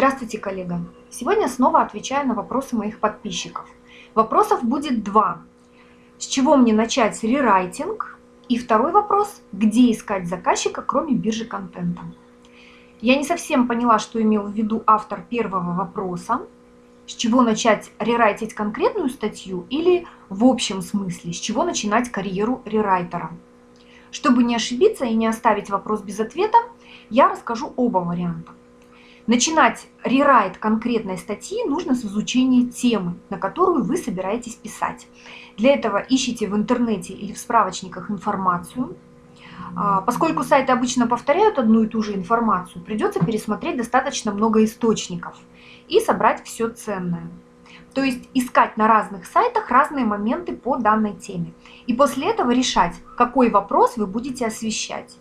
Здравствуйте, коллега! Сегодня снова отвечаю на вопросы моих подписчиков. Вопросов будет два. С чего мне начать рерайтинг? И второй вопрос, где искать заказчика, кроме биржи контента? Я не совсем поняла, что имел в виду автор первого вопроса. С чего начать рерайтить конкретную статью или в общем смысле, с чего начинать карьеру рерайтера? Чтобы не ошибиться и не оставить вопрос без ответа, я расскажу оба варианта. Начинать рерайт конкретной статьи нужно с изучения темы, на которую вы собираетесь писать. Для этого ищите в интернете или в справочниках информацию. А, поскольку сайты обычно повторяют одну и ту же информацию, придется пересмотреть достаточно много источников и собрать все ценное. То есть искать на разных сайтах разные моменты по данной теме. И после этого решать, какой вопрос вы будете освещать.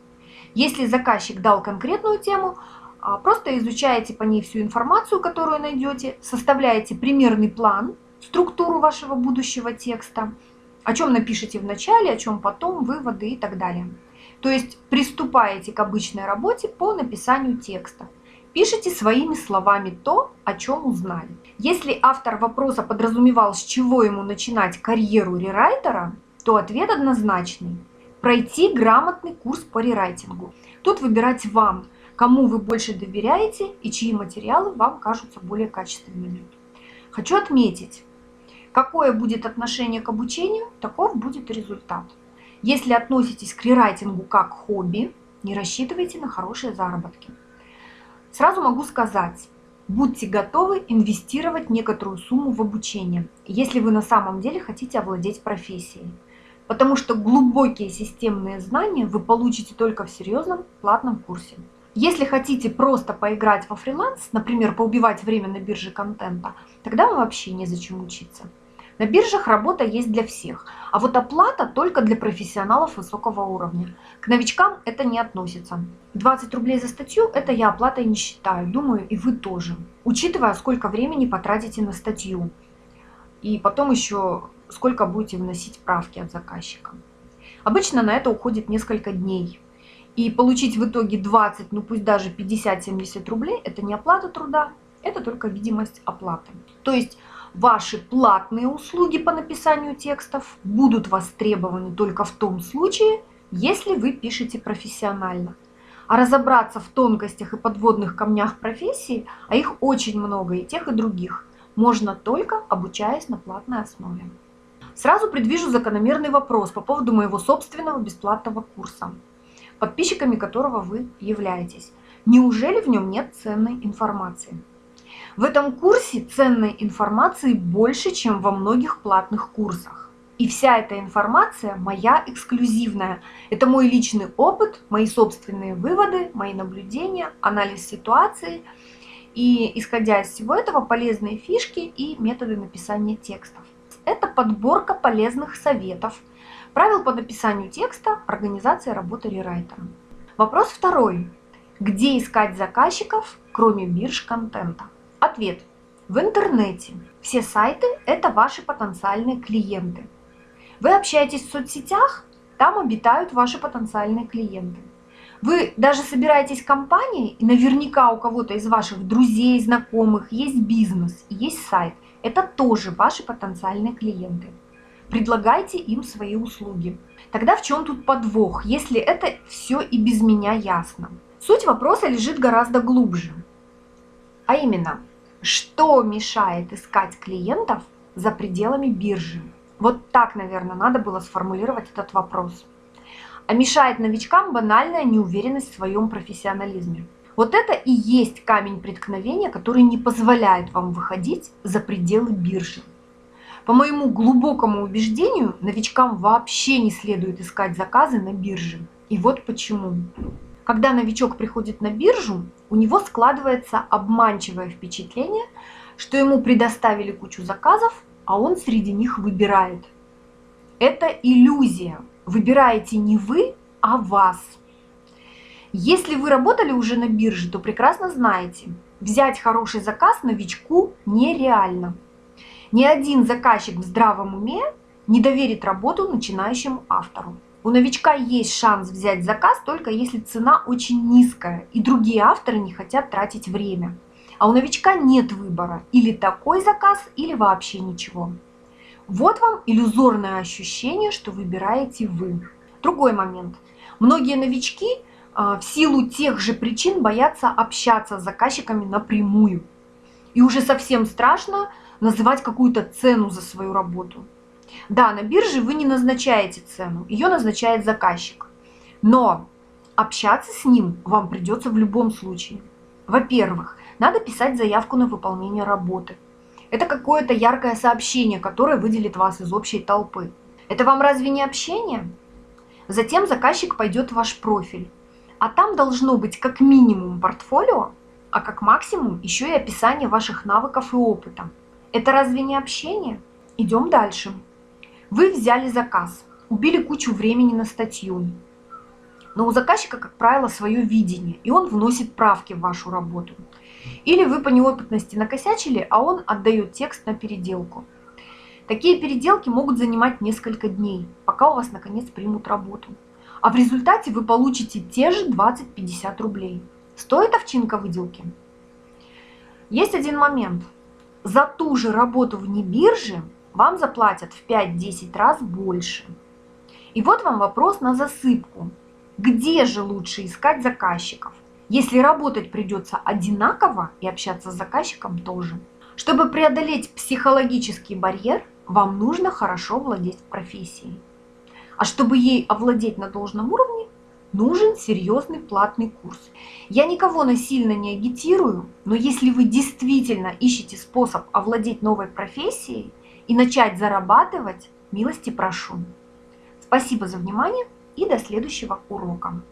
Если заказчик дал конкретную тему, просто изучаете по ней всю информацию, которую найдете, составляете примерный план, структуру вашего будущего текста, о чем напишите в начале, о чем потом, выводы и так далее. То есть приступаете к обычной работе по написанию текста. Пишите своими словами то, о чем узнали. Если автор вопроса подразумевал, с чего ему начинать карьеру рерайтера, то ответ однозначный. Пройти грамотный курс по рерайтингу. Тут выбирать вам – кому вы больше доверяете и чьи материалы вам кажутся более качественными. Хочу отметить, какое будет отношение к обучению, таков будет результат. Если относитесь к рерайтингу как хобби, не рассчитывайте на хорошие заработки. Сразу могу сказать, будьте готовы инвестировать некоторую сумму в обучение, если вы на самом деле хотите овладеть профессией. Потому что глубокие системные знания вы получите только в серьезном платном курсе. Если хотите просто поиграть во фриланс, например, поубивать время на бирже контента, тогда вам вообще незачем учиться. На биржах работа есть для всех, а вот оплата только для профессионалов высокого уровня. К новичкам это не относится. 20 рублей за статью – это я оплатой не считаю, думаю, и вы тоже. Учитывая, сколько времени потратите на статью. И потом еще сколько будете вносить правки от заказчика. Обычно на это уходит несколько дней. И получить в итоге 20, ну пусть даже 50-70 рублей, это не оплата труда, это только видимость оплаты. То есть ваши платные услуги по написанию текстов будут востребованы только в том случае, если вы пишете профессионально. А разобраться в тонкостях и подводных камнях профессии, а их очень много и тех, и других, можно только обучаясь на платной основе. Сразу предвижу закономерный вопрос по поводу моего собственного бесплатного курса подписчиками которого вы являетесь. Неужели в нем нет ценной информации? В этом курсе ценной информации больше, чем во многих платных курсах. И вся эта информация моя эксклюзивная. Это мой личный опыт, мои собственные выводы, мои наблюдения, анализ ситуации. И исходя из всего этого полезные фишки и методы написания текстов. Это подборка полезных советов, Правил по написанию текста, организация работы рерайтером. Вопрос второй. Где искать заказчиков, кроме бирж контента? Ответ. В интернете. Все сайты – это ваши потенциальные клиенты. Вы общаетесь в соцсетях, там обитают ваши потенциальные клиенты. Вы даже собираетесь компанией, и наверняка у кого-то из ваших друзей, знакомых есть бизнес, есть сайт. Это тоже ваши потенциальные клиенты предлагайте им свои услуги. Тогда в чем тут подвох, если это все и без меня ясно? Суть вопроса лежит гораздо глубже. А именно, что мешает искать клиентов за пределами биржи? Вот так, наверное, надо было сформулировать этот вопрос. А мешает новичкам банальная неуверенность в своем профессионализме. Вот это и есть камень преткновения, который не позволяет вам выходить за пределы биржи. По моему глубокому убеждению, новичкам вообще не следует искать заказы на бирже. И вот почему. Когда новичок приходит на биржу, у него складывается обманчивое впечатление, что ему предоставили кучу заказов, а он среди них выбирает. Это иллюзия. Выбираете не вы, а вас. Если вы работали уже на бирже, то прекрасно знаете, взять хороший заказ новичку нереально. Ни один заказчик в здравом уме не доверит работу начинающему автору. У новичка есть шанс взять заказ только если цена очень низкая и другие авторы не хотят тратить время. А у новичка нет выбора. Или такой заказ, или вообще ничего. Вот вам иллюзорное ощущение, что выбираете вы. Другой момент. Многие новички а, в силу тех же причин боятся общаться с заказчиками напрямую. И уже совсем страшно называть какую-то цену за свою работу. Да, на бирже вы не назначаете цену, ее назначает заказчик. Но общаться с ним вам придется в любом случае. Во-первых, надо писать заявку на выполнение работы. Это какое-то яркое сообщение, которое выделит вас из общей толпы. Это вам разве не общение? Затем заказчик пойдет в ваш профиль. А там должно быть как минимум портфолио, а как максимум еще и описание ваших навыков и опыта. Это разве не общение? Идем дальше. Вы взяли заказ, убили кучу времени на статью. Но у заказчика, как правило, свое видение, и он вносит правки в вашу работу. Или вы по неопытности накосячили, а он отдает текст на переделку. Такие переделки могут занимать несколько дней, пока у вас наконец примут работу. А в результате вы получите те же 20-50 рублей. Стоит овчинка выделки? Есть один момент. За ту же работу вне биржи вам заплатят в 5-10 раз больше. И вот вам вопрос на засыпку. Где же лучше искать заказчиков? Если работать придется одинаково и общаться с заказчиком тоже. Чтобы преодолеть психологический барьер, вам нужно хорошо владеть профессией. А чтобы ей овладеть на должном уровне, нужен серьезный платный курс. Я никого насильно не агитирую, но если вы действительно ищете способ овладеть новой профессией, и начать зарабатывать, милости прошу. Спасибо за внимание и до следующего урока.